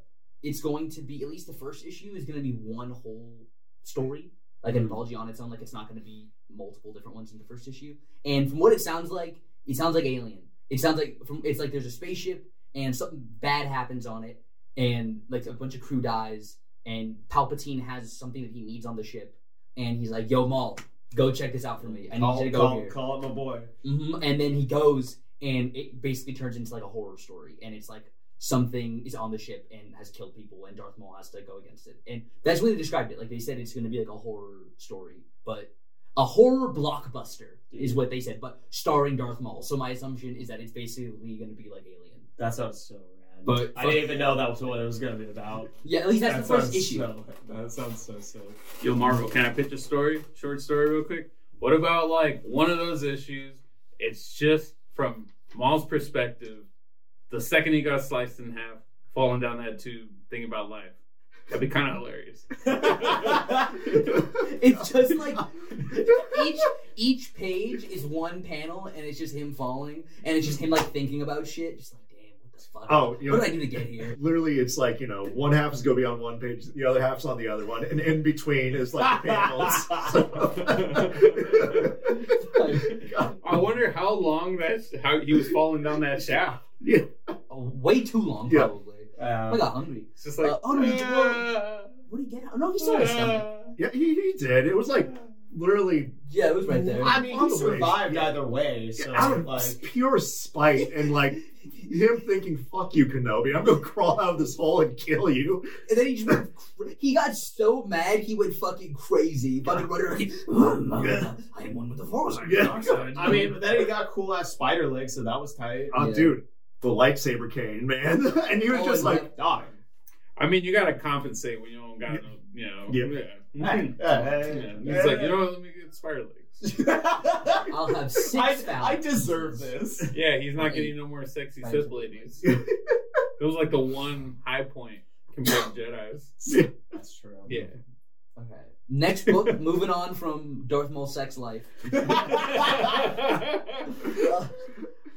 it's going to be, at least the first issue, is going to be one whole story, like an mm-hmm. anthology on its own. Like it's not going to be multiple different ones in the first issue. And from what it sounds like, it sounds like Alien. It sounds like from it's like there's a spaceship and something bad happens on it, and like a bunch of crew dies, and Palpatine has something that he needs on the ship, and he's like, "Yo, Maul, go check this out for me. I need call, you to go call, here." call it my boy. hmm And then he goes, and it basically turns into like a horror story, and it's like something is on the ship and has killed people, and Darth Maul has to go against it. And that's when they described it. Like they said, it's going to be like a horror story, but a horror blockbuster is what they said, but starring Darth Maul. So my assumption is that it's basically going to be like Alien. That sounds so rad. But- I didn't even know that was what it was going to be about. Yeah, at least that's that the first issue. So, that sounds so sick. Yo, Marvel, can I pitch a story, short story, real quick? What about like one of those issues? It's just from Maul's perspective, the second he got sliced in half, falling down that tube, thinking about life. That'd be kind of hilarious. It's just like each each page is one panel, and it's just him falling, and it's just him like thinking about shit. Just like, damn, what the fuck? Oh, you what know, did I do to get here? literally, it's like you know, one half is going to be on one page, the other half's on the other one, and in between is like the panels. So- I wonder how long that how he was falling down that shaft. yeah. Way too long, Yeah. Probably. Um, I got hungry. It's just like Uh, oh, no, you- "Ah, What did he get? Oh, no, he still had a stomach. ah." Yeah, he, he did. It was like literally Yeah, it was right there. I mean, he survived Yeah. either way, so out of like, pure spite and like him thinking, "Fuck you, Kenobi! I'm gonna crawl out of this hole and kill you." And then he just went, he got so mad he went fucking crazy. Fucking running around. Yeah. I am one with the force. I'm Yeah. I mean, but then he got cool ass spider legs, so that was tight. Oh, Yeah. dude, the lightsaber cane, man, and he was Oh, just like, Dog. I mean, you gotta compensate when you don't got no, you know. Yeah. Yeah. Hey, hey, Yeah. He's like, you know what? Let me get spider legs. I'll have six I, phalanx. I deserve this. Yeah, he's not Right. getting no more sexy Right. Sith ladies. It was like the one high point compared to Jedi's. That's true. Yeah. Okay. Next book, moving on from Darth Maul's sex life.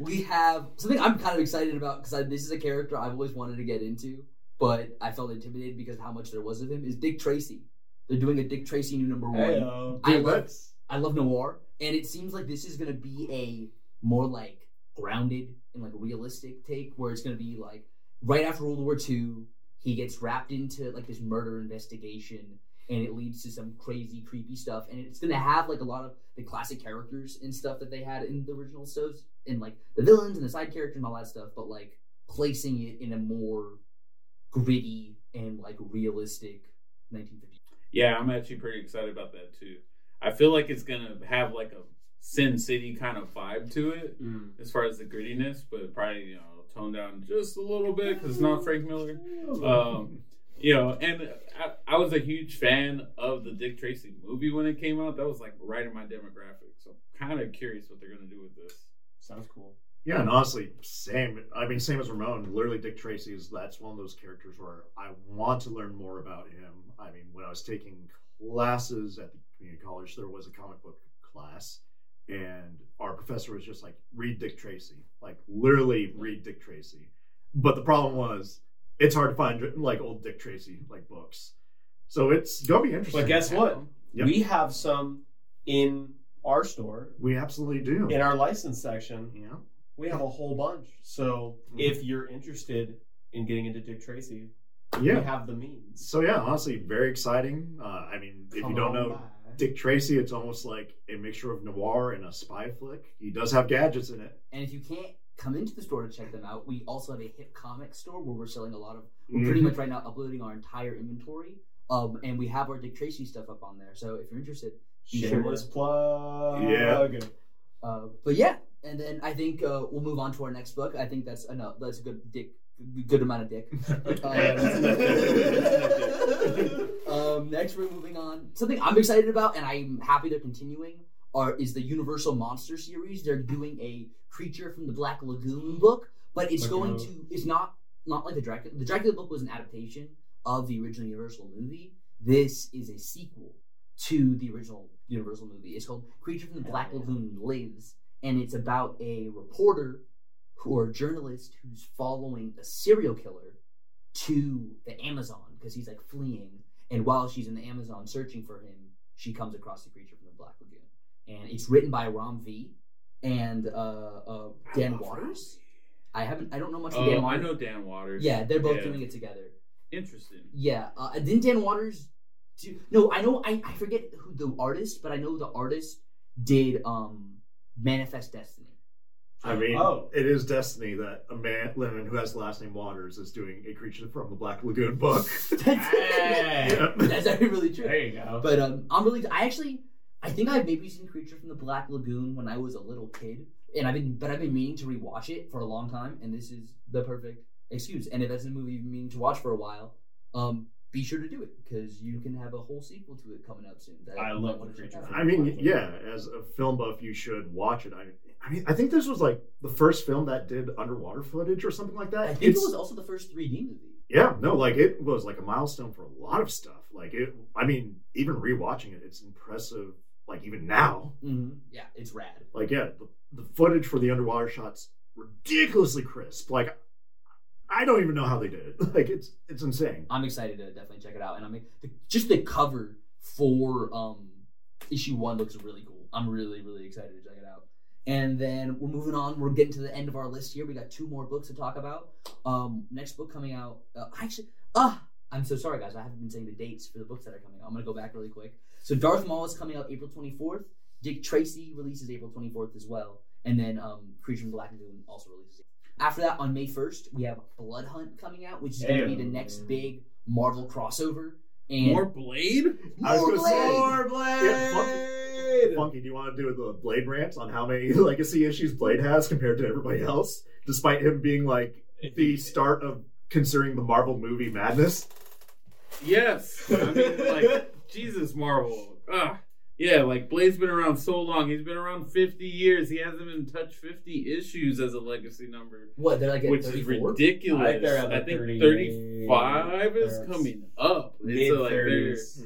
We have something I'm kind of excited about because this is a character I've always wanted to get into, but I felt intimidated because of how much there was of him. Is Dick Tracy? They're doing a Dick Tracy new number one. Heyo. I dude, love that's I love noir, and it seems like this is gonna be a more like grounded and like realistic take, where it's gonna be like right after World War II, he gets wrapped into like this murder investigation, and it leads to some crazy, creepy stuff, and it's gonna have like a lot of the classic characters and stuff that they had in the original shows, and like the villains and the side characters and all that stuff, but like placing it in a more gritty and like realistic 1950s. Yeah, I'm actually pretty excited about that too. I feel like it's gonna have like a Sin City kind of vibe to it Mm. as far as the grittiness, but probably you know tone down just a little bit because it's not Frank Miller. Um, you know, and I, I was a huge fan of the Dick Tracy movie when it came out. That was like right in my demographic, so I'm kind of curious what they're gonna do with this. Sounds cool. yeah, and honestly, same. I mean, same as Ramon. Literally, Dick Tracy is that's one of those characters where I want to learn more about him. I mean, when I was taking classes at the community college, there was a comic book class, and our professor was just like, "Read Dick Tracy," like literally read Dick Tracy. But the problem was, it's hard to find like old Dick Tracy like books. So it's gonna be interesting. But guess what? Yep. We have some in our store, We absolutely do. in our license section. yeah. We have a whole bunch. So Mhm. if you're interested in getting into Dick Tracy, Yeah. we have the means. So yeah, honestly, very exciting. Uh, I mean, if you don't know by. Dick Tracy, it's almost like a mixture of noir and a spy flick. He does have gadgets in it. And if you can't come into the store to check them out, we also have a HipComic store where we're selling a lot of. We're Mm-hmm. pretty much right now uploading our entire inventory, um, and we have our Dick Tracy stuff up on there. So if you're interested, sure Shameless plug. Yeah. Uh, but yeah, and then I think uh, we'll move on to our next book. I think that's enough. That's a good dick, good amount of dick. um, next, we're moving on. Something I'm excited about, and I'm happy they're continuing. Are is the Universal Monster series? They're doing a Creature from the Black Lagoon book, but it's going to. It's not not like the Dracula. The Dracula book was an adaptation of the original Universal movie. This is a sequel to the original Universal movie. It's called Creature from the Black Lagoon Lives, and it's about a reporter who or a journalist who's following a serial killer to the Amazon because he's like fleeing. And while she's in the Amazon searching for him, she comes across the creature from the Black Lagoon. And it's written by Ram V and uh, uh, Dan Watters. I haven't. I don't know much of Dan Oh, I know Dan Watters. Yeah, they're both Yeah. doing it together. Interesting. Yeah, uh, didn't Dan Watters do? No, I know. I, I forget who the artist, but I know the artist did um Manifest Destiny. I mean, Oh. it is destiny that a man Lennon who has the last name Watters is doing a creature from the Black Lagoon book. That's, Hey. Yeah. that's actually really true. There you go. But um, I'm really. I actually. I think I've maybe seen Creature from the Black Lagoon when I was a little kid, and I've been, but I've been meaning to rewatch it for a long time, and this is the perfect excuse. And if that's a movie you've been meaning to watch for a while, um, be sure to do it because you can have a whole sequel to it coming out soon. that I love might wanna the Creature I mean, yeah, as a film buff, you should watch it. I I mean, I think this was like the first film that did underwater footage or something like that. I think It's- it was also the first 3D movie. Yeah, no, like it was like a milestone for a lot of stuff. Like it, I mean, even rewatching it, it's impressive. Like even now, Mm-hmm. Yeah, it's rad. like yeah, the, the footage for the underwater shots ridiculously crisp. Like I don't even know how they did it. Like it's it's insane. I'm excited to definitely check it out. And I mean, the, just the cover for um issue one looks really cool. I'm really really excited to check it out. And then we're moving on. We're getting to the end of our list here. We got two more books to talk about. Um, next book coming out. Uh, actually, ah, I'm so sorry, guys. I haven't been saying the dates for the books that are coming out. I'm gonna go back really quick. So Darth Maul is coming out April 24th. Dick Tracy releases April 24th as well. And then um, Creature from Black Lagoon also releases. After that, on May 1st, we have Blood Hunt coming out, which is going to be the next big Marvel crossover. And More Blade? I was More gonna say- Blade! Blade. Yeah, Funky, do you want to do the Blade rant on how many legacy issues Blade has compared to everybody else, despite him being like the start of considering the Marvel movie madness? Yes. I mean, like, Jesus, Marvel. Ah, yeah, like, Blade's been around so long. He's been around 50 years. He hasn't even touched 50 issues as a legacy number, what? They're like at which is ridiculous. I think I think 30 35 is coming up. Mid It's uh, like they're, thirties.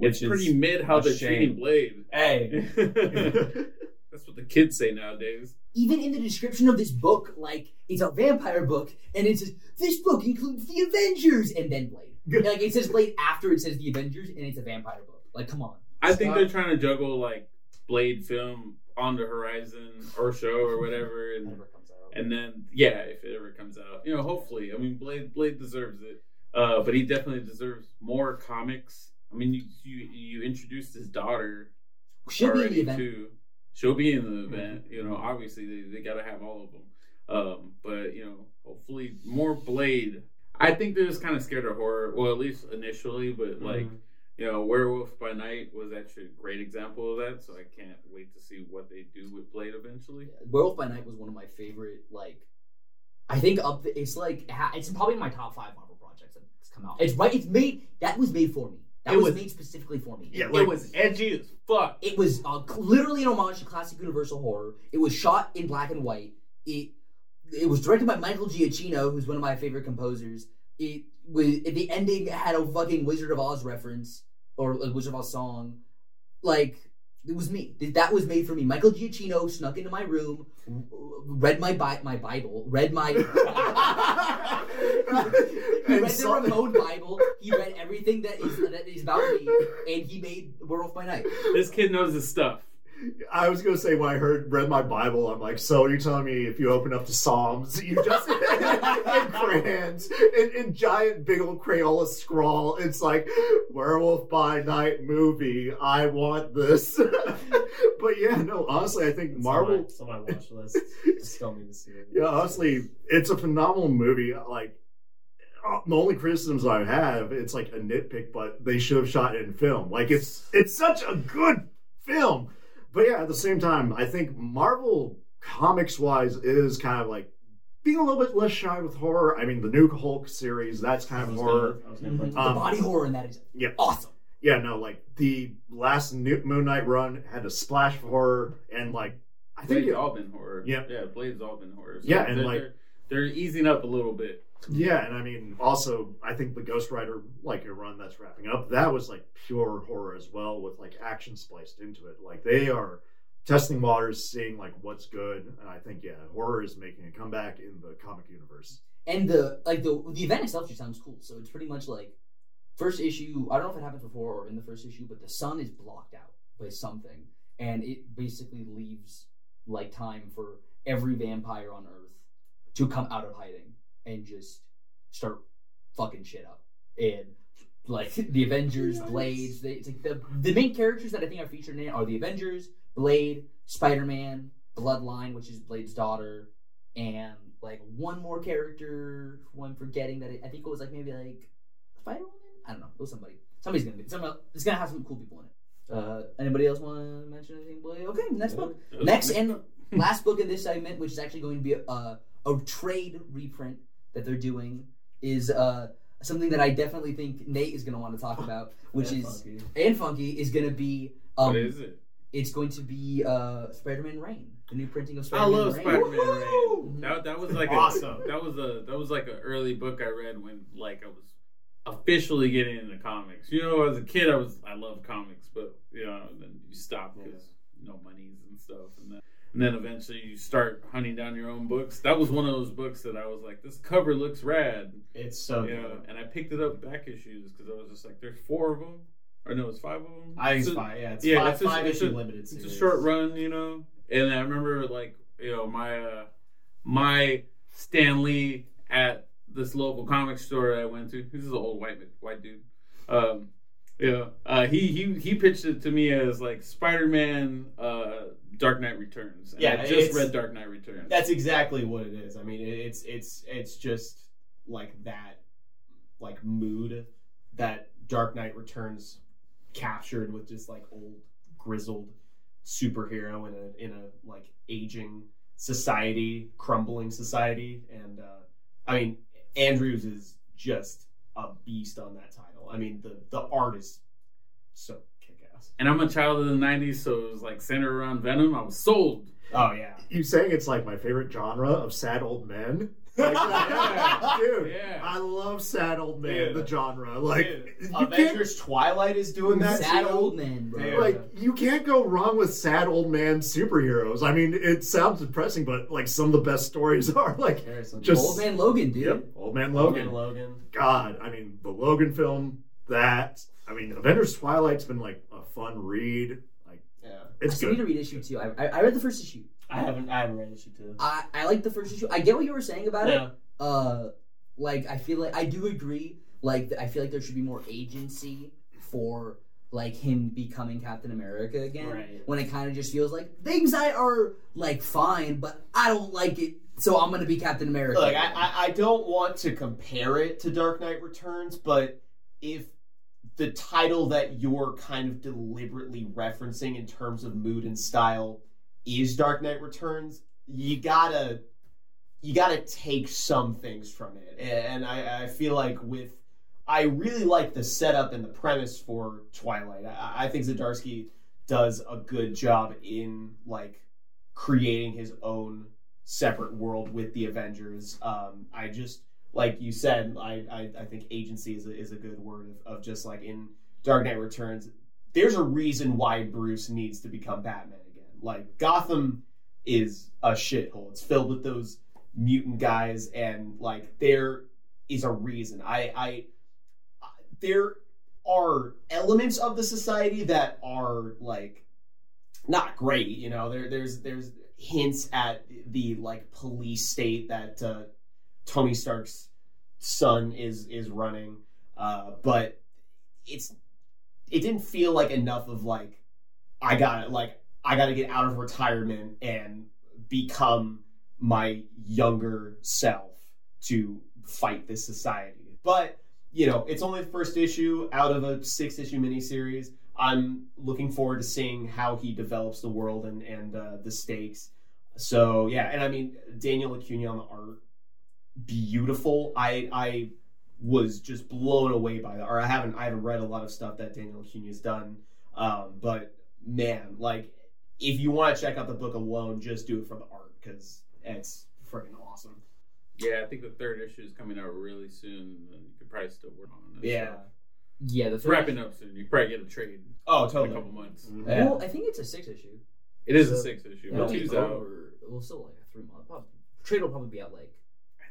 it's pretty mid how they're shame. treating Blade. Hey, That's what the kids say nowadays. Even in the description of this book, like, it's a vampire book, and it says, this book includes the Avengers, and then Blade. like, it says Blade after it says the Avengers, and it's a vampire book. Like, come on. I think they're trying to juggle like Blade film on the horizon or show or whatever, and Whenever comes out. and then yeah, if it ever comes out, you know, hopefully. I mean, Blade Blade deserves it, uh, but he definitely deserves more comics. I mean, you you, you introduced his daughter She'll be in the already event. too. She'll be in the event. You know, obviously they, they got to have all of them. Um, but you know, hopefully more Blade. I think they're just kind of scared of horror. Well, at least initially, but like Mhm. You know, Werewolf by Night was actually a great example of that. So I can't wait to see what they do with Blade eventually. Werewolf by Night was one of my favorite, like, I think up, the, it's like, it's probably my top five Marvel projects that's come out. It's right, it's made, that was made for me. That It was, was- made specifically for me. Yeah, it like- was edgy as fuck. It was uh, literally an homage to classic Universal horror. It was shot in black and white. It it was directed by Michael Giacchino, who's one of my favorite composers. It was the ending had a fucking Wizard of Oz reference or a Wizard of Oz song. Like it was me. That was made for me. Michael Giacchino snuck into my room, read my bi- my Bible, read my he And read the saw- Ramon Bible. He read everything that is that is about me, and he made Werewolf by Night. This kid knows his stuff. I was gonna say when I heard read my Bible, I'm like, so you're telling me if you open up the Psalms, you just in crayons, in, in giant big old Crayola scrawl, it's like Werewolf by Night movie. I want this. but yeah, no, honestly, I think It's Marvel. on my, it's on my watch list. I still need to see it. Yeah, honestly, it's a phenomenal movie. Like uh, the only criticisms I have, it's like a nitpick, but they should have shot it in film. Like it's it's such a good film. But yeah, at the same time, I think Marvel comics wise is kind of like being a little bit less shy with horror. I mean, the new Hulk series, that's kind of was horror. gonna- I was gonna put the Um, body horror in that is Yeah. awesome. Yeah, no, like the last new Moon Knight run had a splash of horror, and like I think Blade's it, all been horror. Yeah. yeah, Blade's all been horror. So Yeah, and, they're, like- they're, they're easing up a little bit. Yeah, and I mean, also, I think the Ghost Rider, like a run that's wrapping up, that was like pure horror as well, with like action spliced into it. Like they are testing waters, seeing like what's good, and I think yeah, horror is making a comeback in the comic universe. And the like the the event itself just sounds cool. So it's pretty much like first issue. I don't know if it happens before or in the first issue, but the sun is blocked out by something, and it basically leaves like time for every vampire on Earth to come out of hiding and just start fucking shit up. And like the Avengers, Blades, they, it's like the the main characters that I think are featured in it are the Avengers, Blade, Spider Man, Bloodline, which is Blade's daughter, and like one more character who I'm forgetting that it, I think it was like maybe like Spider Woman. I don't know. It was somebody. Somebody's gonna be. Somebody. It's gonna have some cool people in it. Uh, anybody else want to mention anything? Blade? Okay, next book. Next and last book in this segment, which is actually going to be a, a trade reprint that they're doing, is uh, something that I definitely think Nate is going to want to talk about, which And is funky. and funky is going to be um, what is it? it's going to be uh, Spider-Man Reign, the new printing of I Spider-Man love Reign. Spider-Man Woohoo! Reign. That, that was like Awesome. A, that was a that was like an early book I read when like I was officially getting into comics. You know, as a kid, I was I loved comics, but you know, then you stop because you know monies and stuff, and then and then eventually you start hunting down your own books. That was one of those books that I was like, this cover looks rad. It's so Yeah, good. and I picked it up back issues because I was just like, there's four of them, or no, it's five of them. I think It's it's five. Yeah, it's yeah, five, it's a- five issue limited It's series. a short run, you know. And I remember, like, you know, my uh, my Stan Lee at this local comic store I went to. This is an old white white dude. Um, yeah, uh, he he he pitched it to me as like Spider-Man, uh, Dark Knight Returns. And Yeah, I just read Dark Knight Returns. That's exactly what it is. I mean, it's it's it's just like that, like mood that Dark Knight Returns captured with just like old grizzled superhero in a in a like aging society, crumbling society, and uh, I mean Andrews is just a beast on that title. I mean the the art is so. And I'm a child of the '90s, so it was like centered around Venom. I was sold. Oh yeah. You saying it's like my favorite genre of sad old men? Like, Yeah. dude, Yeah. I love sad old man, Dude. the genre. Like, Dude, you can't, Avengers Twilight is doing that. Sad too. old man, bro. Yeah. like you can't go wrong with sad old man superheroes. I mean, it sounds depressing, but like some of the best stories are like Harrison. just Old man Logan, dude. Yep, old man Logan. Logan. Logan. God, I mean, the Logan film. That I mean, Avengers Twilight's been like a fun read. Like, Yeah. it's I still need to read issue two. I, I, I read the first issue. I haven't. I haven't read issue two. I, I like the first issue. I get what you were saying about it. Yeah. uh like I feel like I do agree like I feel like there should be more agency for like him becoming Captain America again Right. when it kind of just feels like things I are like fine but I don't like it so I'm gonna be Captain America Look, I, I, I don't want to compare it to Dark Knight Returns, but if the title that you're kind of deliberately referencing in terms of mood and style is Dark Knight Returns, you gotta you gotta take some things from it. And I, I feel like with I really like the setup and the premise for Twilight. I, I think Zdarsky does a good job in like creating his own separate world with the Avengers. Um, I just like you said, I, I, I think agency is a, is a good word of, of just like in Dark Knight Returns. There's a reason why Bruce needs to become Batman again. Like Gotham is a shithole. It's filled with those mutant guys, and like there is a reason. I I there are elements of the society that are like not great. You know, there there's there's hints at the like police state that uh, Tony Stark's son is is running, uh, but it's it didn't feel like enough of like I got like I got to get out of retirement and become my younger self to fight this society. But you know, it's only the first issue out of a six issue miniseries. I'm looking forward to seeing how he develops the world and and uh, the stakes. So yeah, and I mean Daniel Acuna on the art, beautiful. I I was just blown away by that. Or I haven't I haven't read a lot of stuff that Daniel Acuna's done, um, but man, like if you want to check out the book alone, just do it for the art because it's freaking awesome. Yeah, I think the third issue is coming out really soon, and you could probably still work on it. Yeah. So, yeah the it's third wrapping up soon. You probably get a trade Oh, in a couple months. Yeah. well I think it's a six issue It is a So- six issue, It'll two's out. over well still like a three month probably, trade will probably be out like I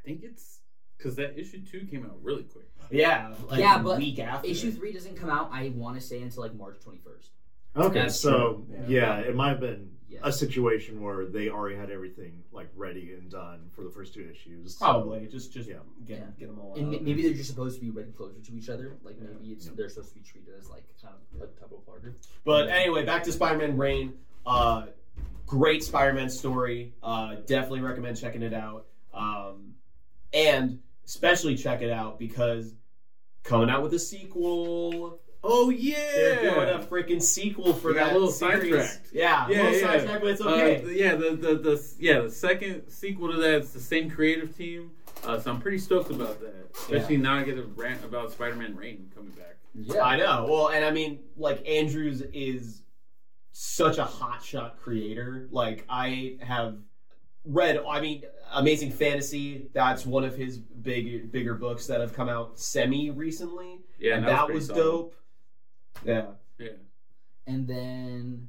think it's because that issue two came out really quick. Yeah, like Yeah, a but week after issue three doesn't come out I want to say until like March 21st Okay, That's so true. yeah. it might have been Yeah. a situation where they already had everything like ready and done for the first two issues. Probably just just Yeah. get Yeah. get them all. and out. ma- maybe they're just supposed to be ready closer to each other like Yeah. maybe it's Yeah. they're supposed to be treated as like kind of a couple partner But anyway, back to Spider-Man Reign. Uh, great Spider-Man story. Uh, definitely recommend checking it out. Um, and especially check it out because coming out with a sequel. Oh yeah, They're doing yeah, a freaking sequel for We that little series. Yeah, Yeah, little yeah. sidetracked, but it's okay. Uh, yeah, the, the the yeah the second sequel to that it's the same creative team, uh, so I'm pretty stoked about that. Especially now I get a rant about Spider-Man Reign coming back. yeah I know. Well, and I mean, like Andrews is such a hotshot creator. Like I have read, I mean, Amazing Fantasy. That's one of his big bigger books that have come out semi recently, Yeah, and that that, was was dope. Yeah, Yeah. And then,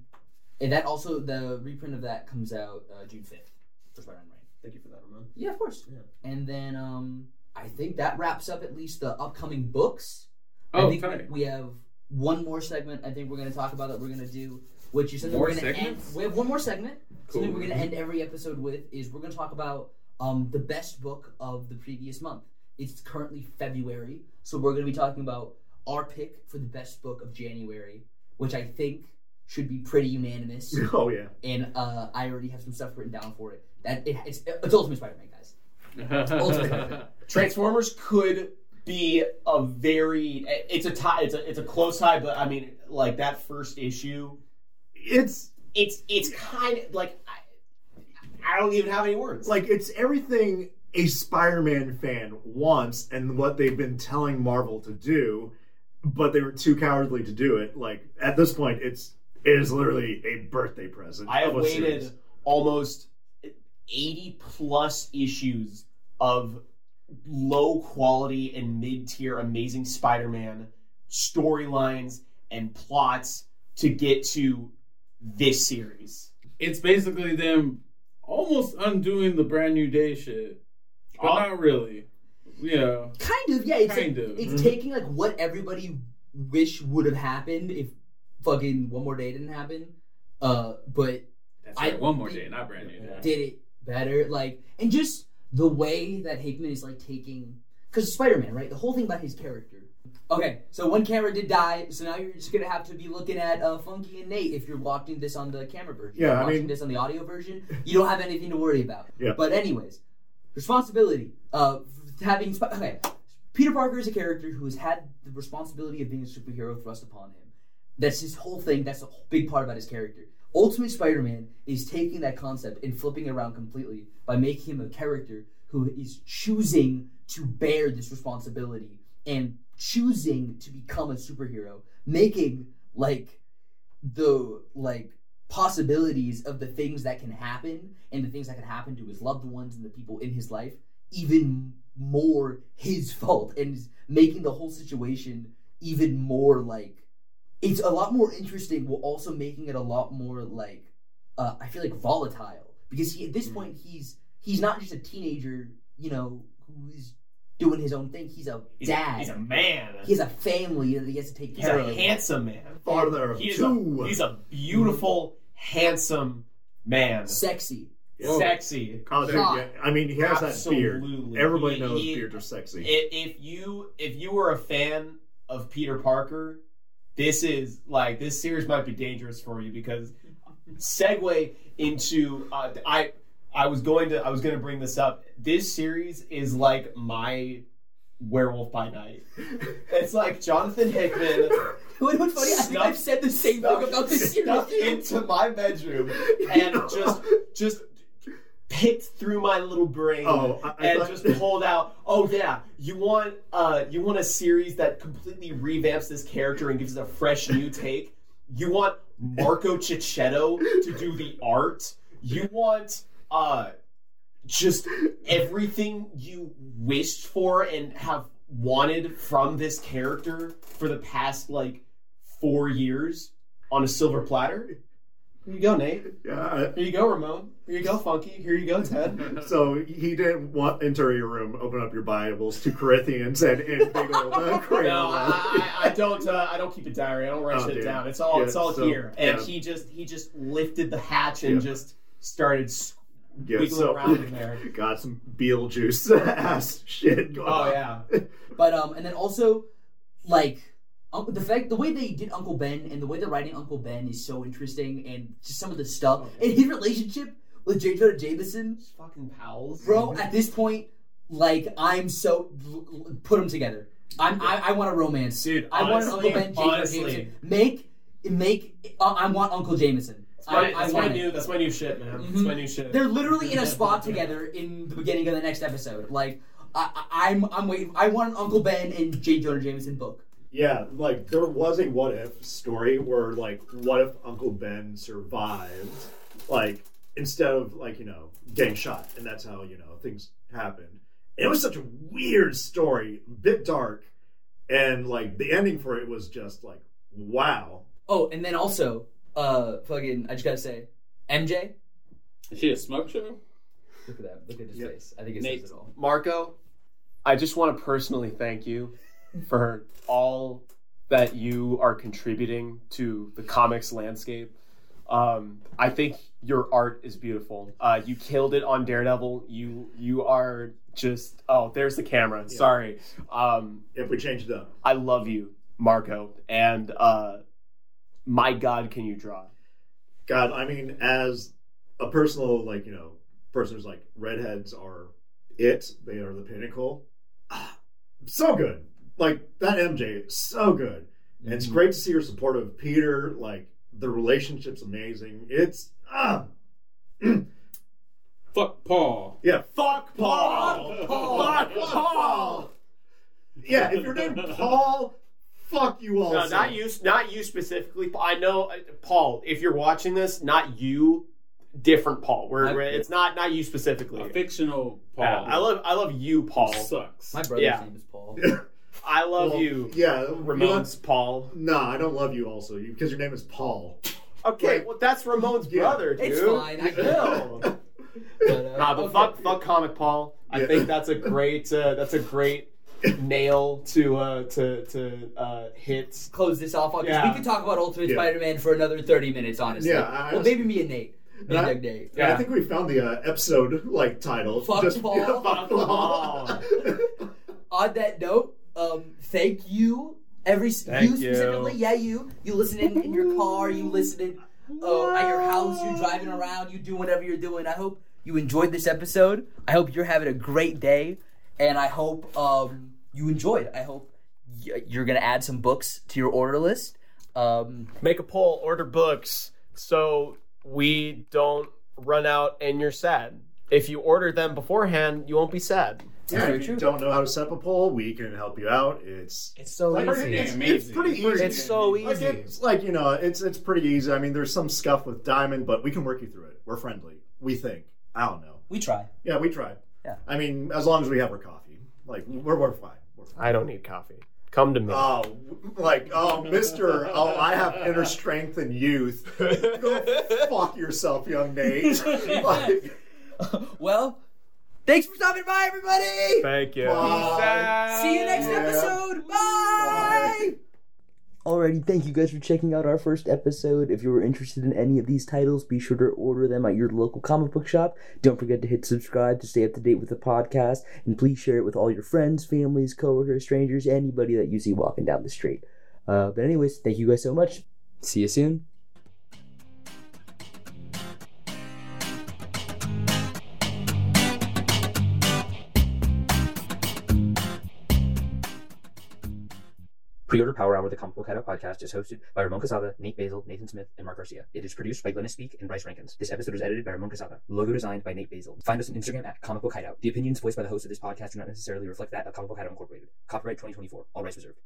and that also the reprint of that comes out uh, June fifth for Spider-Man. Right? thank you for that, Ramon. Yeah, of course. Yeah. And then um, I think that wraps up at least the upcoming books. I Oh, think tight. we have one more segment. I think we're going to talk about that. We're going to do, which is something More we're going to end. We have one more segment. Something we're going to end every episode with is we're going to talk about um, the best book of the previous month. It's currently February, so we're going to be talking about our pick for the best book of January, which I think should be pretty unanimous. Oh yeah. and uh, I already have some stuff written down for it. That it, it's it's Ultimate Spider-Man, guys. Ultimate. Transformers could be a very it's a tie it's a it's a close tie but i mean like that first issue It's it's it's kind of like I, I don't even have any words like it's everything a Spider-Man fan wants and what they've been telling Marvel to do, but they were too cowardly to do it. Like at this point, it's it is literally a birthday present. i have waited series. almost 80 plus issues of low quality and mid-tier amazing spider-man storylines and plots to get to this series it's basically them almost undoing the brand new day shit, but not really. Yeah, Kind of, yeah. It's Kind like, of. It's Mhm. taking like what everybody wish would have happened if fucking one more day didn't happen. Uh, but that's I- right. One more day, not brand new. Yeah. did it better. Like, and just the way that Hickman is like taking, because Spider-Man, right? The whole thing about his character. Okay, so one camera did die, so now you're just gonna have to be looking at uh, Funky and Nate if you're watching this on the camera version. Yeah, I watching mean- this on the audio version, you don't have anything to worry about. Yeah. But anyways, responsibility. Uh, having Sp- okay, Peter Parker is a character who has had the responsibility of being a superhero thrust upon him. That's his whole thing. That's a big part about his character. Ultimate Spider-Man is taking that concept and flipping it around completely by making him a character who is choosing to bear this responsibility and choosing to become a superhero, making like the like possibilities of the things that can happen and the things that can happen to his loved ones and the people in his life even more his fault and making the whole situation even more like it's a lot more interesting while also making it a lot more like uh, I feel like volatile because he at this point he's he's not just a teenager you know who is doing his own thing he's a he's, dad A, he's a man he has a family that he has to take he's care a handsome man Father of He's two. a, he's a beautiful, handsome man. sexy Whoa. Sexy. Oh, dude, yeah. I mean, he has that beard. Everybody He- knows he- beards are sexy. If you if you were a fan of Peter Parker, this is like this series might be dangerous for you because segue into uh, I I was going to I was going to bring this up. This series is like my Werewolf by Night. It's like Jonathan Hickman What- What's funny? I think I've said the same thing about this series. into my bedroom and just just picked through my little brain Oh, I- I and thought- just pulled out. Oh yeah, you want uh you want a series that completely revamps this character and gives it a fresh new take. You want Marco Checchetto to do the art. You want uh just everything you wished for and have wanted from this character for the past like four years on a silver platter. Here you go, Nate. Yeah, Here you go, Ramon. Here you go, Funky. Here you go, Ted. So he didn't want enter your room, open up your Bibles to Corinthians, and in big old uh, No, I, I, I don't. Uh, I don't keep a diary. I don't write Oh, shit dude. down. It's all. Yeah, it's all so, here. And yeah. he just. He just lifted the hatch and Yeah. just started s- Yeah, wiggling so around in there. got some Beetlejuice ass shit going Oh on. yeah. But um, and then also, like, um, the fact the way they did Uncle Ben and the way they're writing Uncle Ben is so interesting, and just some of the stuff and his relationship with J. Jonah Jameson, Just fucking pals, bro. At this point, like, I'm so put them together. I'm I, I want a romance, Dude, I want an honestly- Uncle Ben, J. Jonah honestly. Jameson. Make make. Uh, I want Uncle Jameson. That's my, I, I that's my want new. That's my new shit, man. That's Mhm. my new shit. They're literally in a spot together in the beginning of the next episode. Like, I, I- I'm I'm waiting. I want an Uncle Ben and J. Jonah Jameson book. Yeah, like there was a what if story where like what if Uncle Ben survived, like instead of like you know getting shot, and that's how you know things happened. And It was such a weird story, bit dark, and like the ending for it was just like wow. Oh, and then also, uh, fucking, I just gotta say, MJ. Is she a smoke show? Look at that. Look at his Yep. face. I think it Nate. says it all. Marco, I just want to personally thank you for all that you are contributing to the comics landscape. Um, I think your art is beautiful. Uh, you killed it on Daredevil. You you are just oh, there's the camera. Sorry. Um, If we change it up, I love you, Marco, and uh, my God, can you draw? God, I mean, as a personal like you know person who's like redheads are it, they are the pinnacle. Ah, So good, like that MJ, so good. And it's great to see her supportive Peter. Like the relationship's amazing. It's ah, Fuck Paul. yeah. Fuck Paul. Paul. Fuck Paul. Yeah, if you're named Paul, fuck you all. No, not you, not you specifically. I know, uh, Paul. If you're watching this, not you, different Paul. We're, it's not not you specifically. A fictional Paul. Yeah, I love I love you, Paul. Sucks. My brother's Yeah. name is Paul. I love Well, you, Yeah, Ramon's Paul. No, I don't love you also because your name is Paul. Okay, Like- well that's Ramon's Yeah. brother, dude. It's fine. I Chill. But, uh, Nah, but okay. fuck, fuck comic Paul. I Yeah. think that's a great uh, that's a great nail to uh, to to uh, hit. Close this off because Yeah. we could talk about Ultimate Yeah. Spider-Man for another thirty minutes, honestly. Yeah, I- well, maybe me and Nate. And I- Nate. And I think we found the uh, episode like title. Fuck Paul. yeah, fuck Paul. on that note, um, thank you. Every Thank you you. specifically, yeah, you. You listening in your car, you listening uh, at your house, you driving around, you doing whatever you're doing. I hope you enjoyed this episode. I hope you're having a great day, and I hope um, you enjoyed. I hope y- you're gonna add some books to your order list. Um, Make a poll, order books, so we don't run out and you're sad. If you order them beforehand, you won't be sad. Yeah, very if you true. don't know how to set up a poll, we can help you out. It's It's so like, easy. It's, Amazing. it's pretty easy. It's so Like easy. it's like you know, it's it's pretty easy. I mean, there's some scuff with Diamond, but we can work you through it. We're friendly. We think. I don't know. we try. Yeah, we tried. Yeah. I mean, as long as we have our coffee, like we're we're fine. We're fine. I don't need coffee. Come to me. Oh, like oh, Mister. Oh, I have inner strength and youth. Go fuck yourself, young Nate. like, well, thanks for stopping by, everybody. Thank you. Bye. See you next Yeah. episode. Bye. Alrighty, thank you guys for checking out our first episode. If you were interested in any of these titles, be sure to order them at your local comic book shop. Don't forget to hit subscribe to stay up to date with the podcast, and please share it with all your friends, families, coworkers, strangers, anybody that you see walking down the street. Uh, but anyways, thank you guys so much. See you soon. Pre-order Power Hour, the Comic Book Hideout podcast, is hosted by Ramon Casada, Nate Basil, Nathan Smith, and Mark Garcia. It is produced by Glennis Speak and Bryce Rankins. This episode is edited by Ramon Casada. Logo designed by Nate Basil. Find us on Instagram at Comic Book Hideout. The opinions voiced by the host of this podcast do not necessarily reflect that of Comic Book Hideout Incorporated. Copyright 2024. All rights reserved.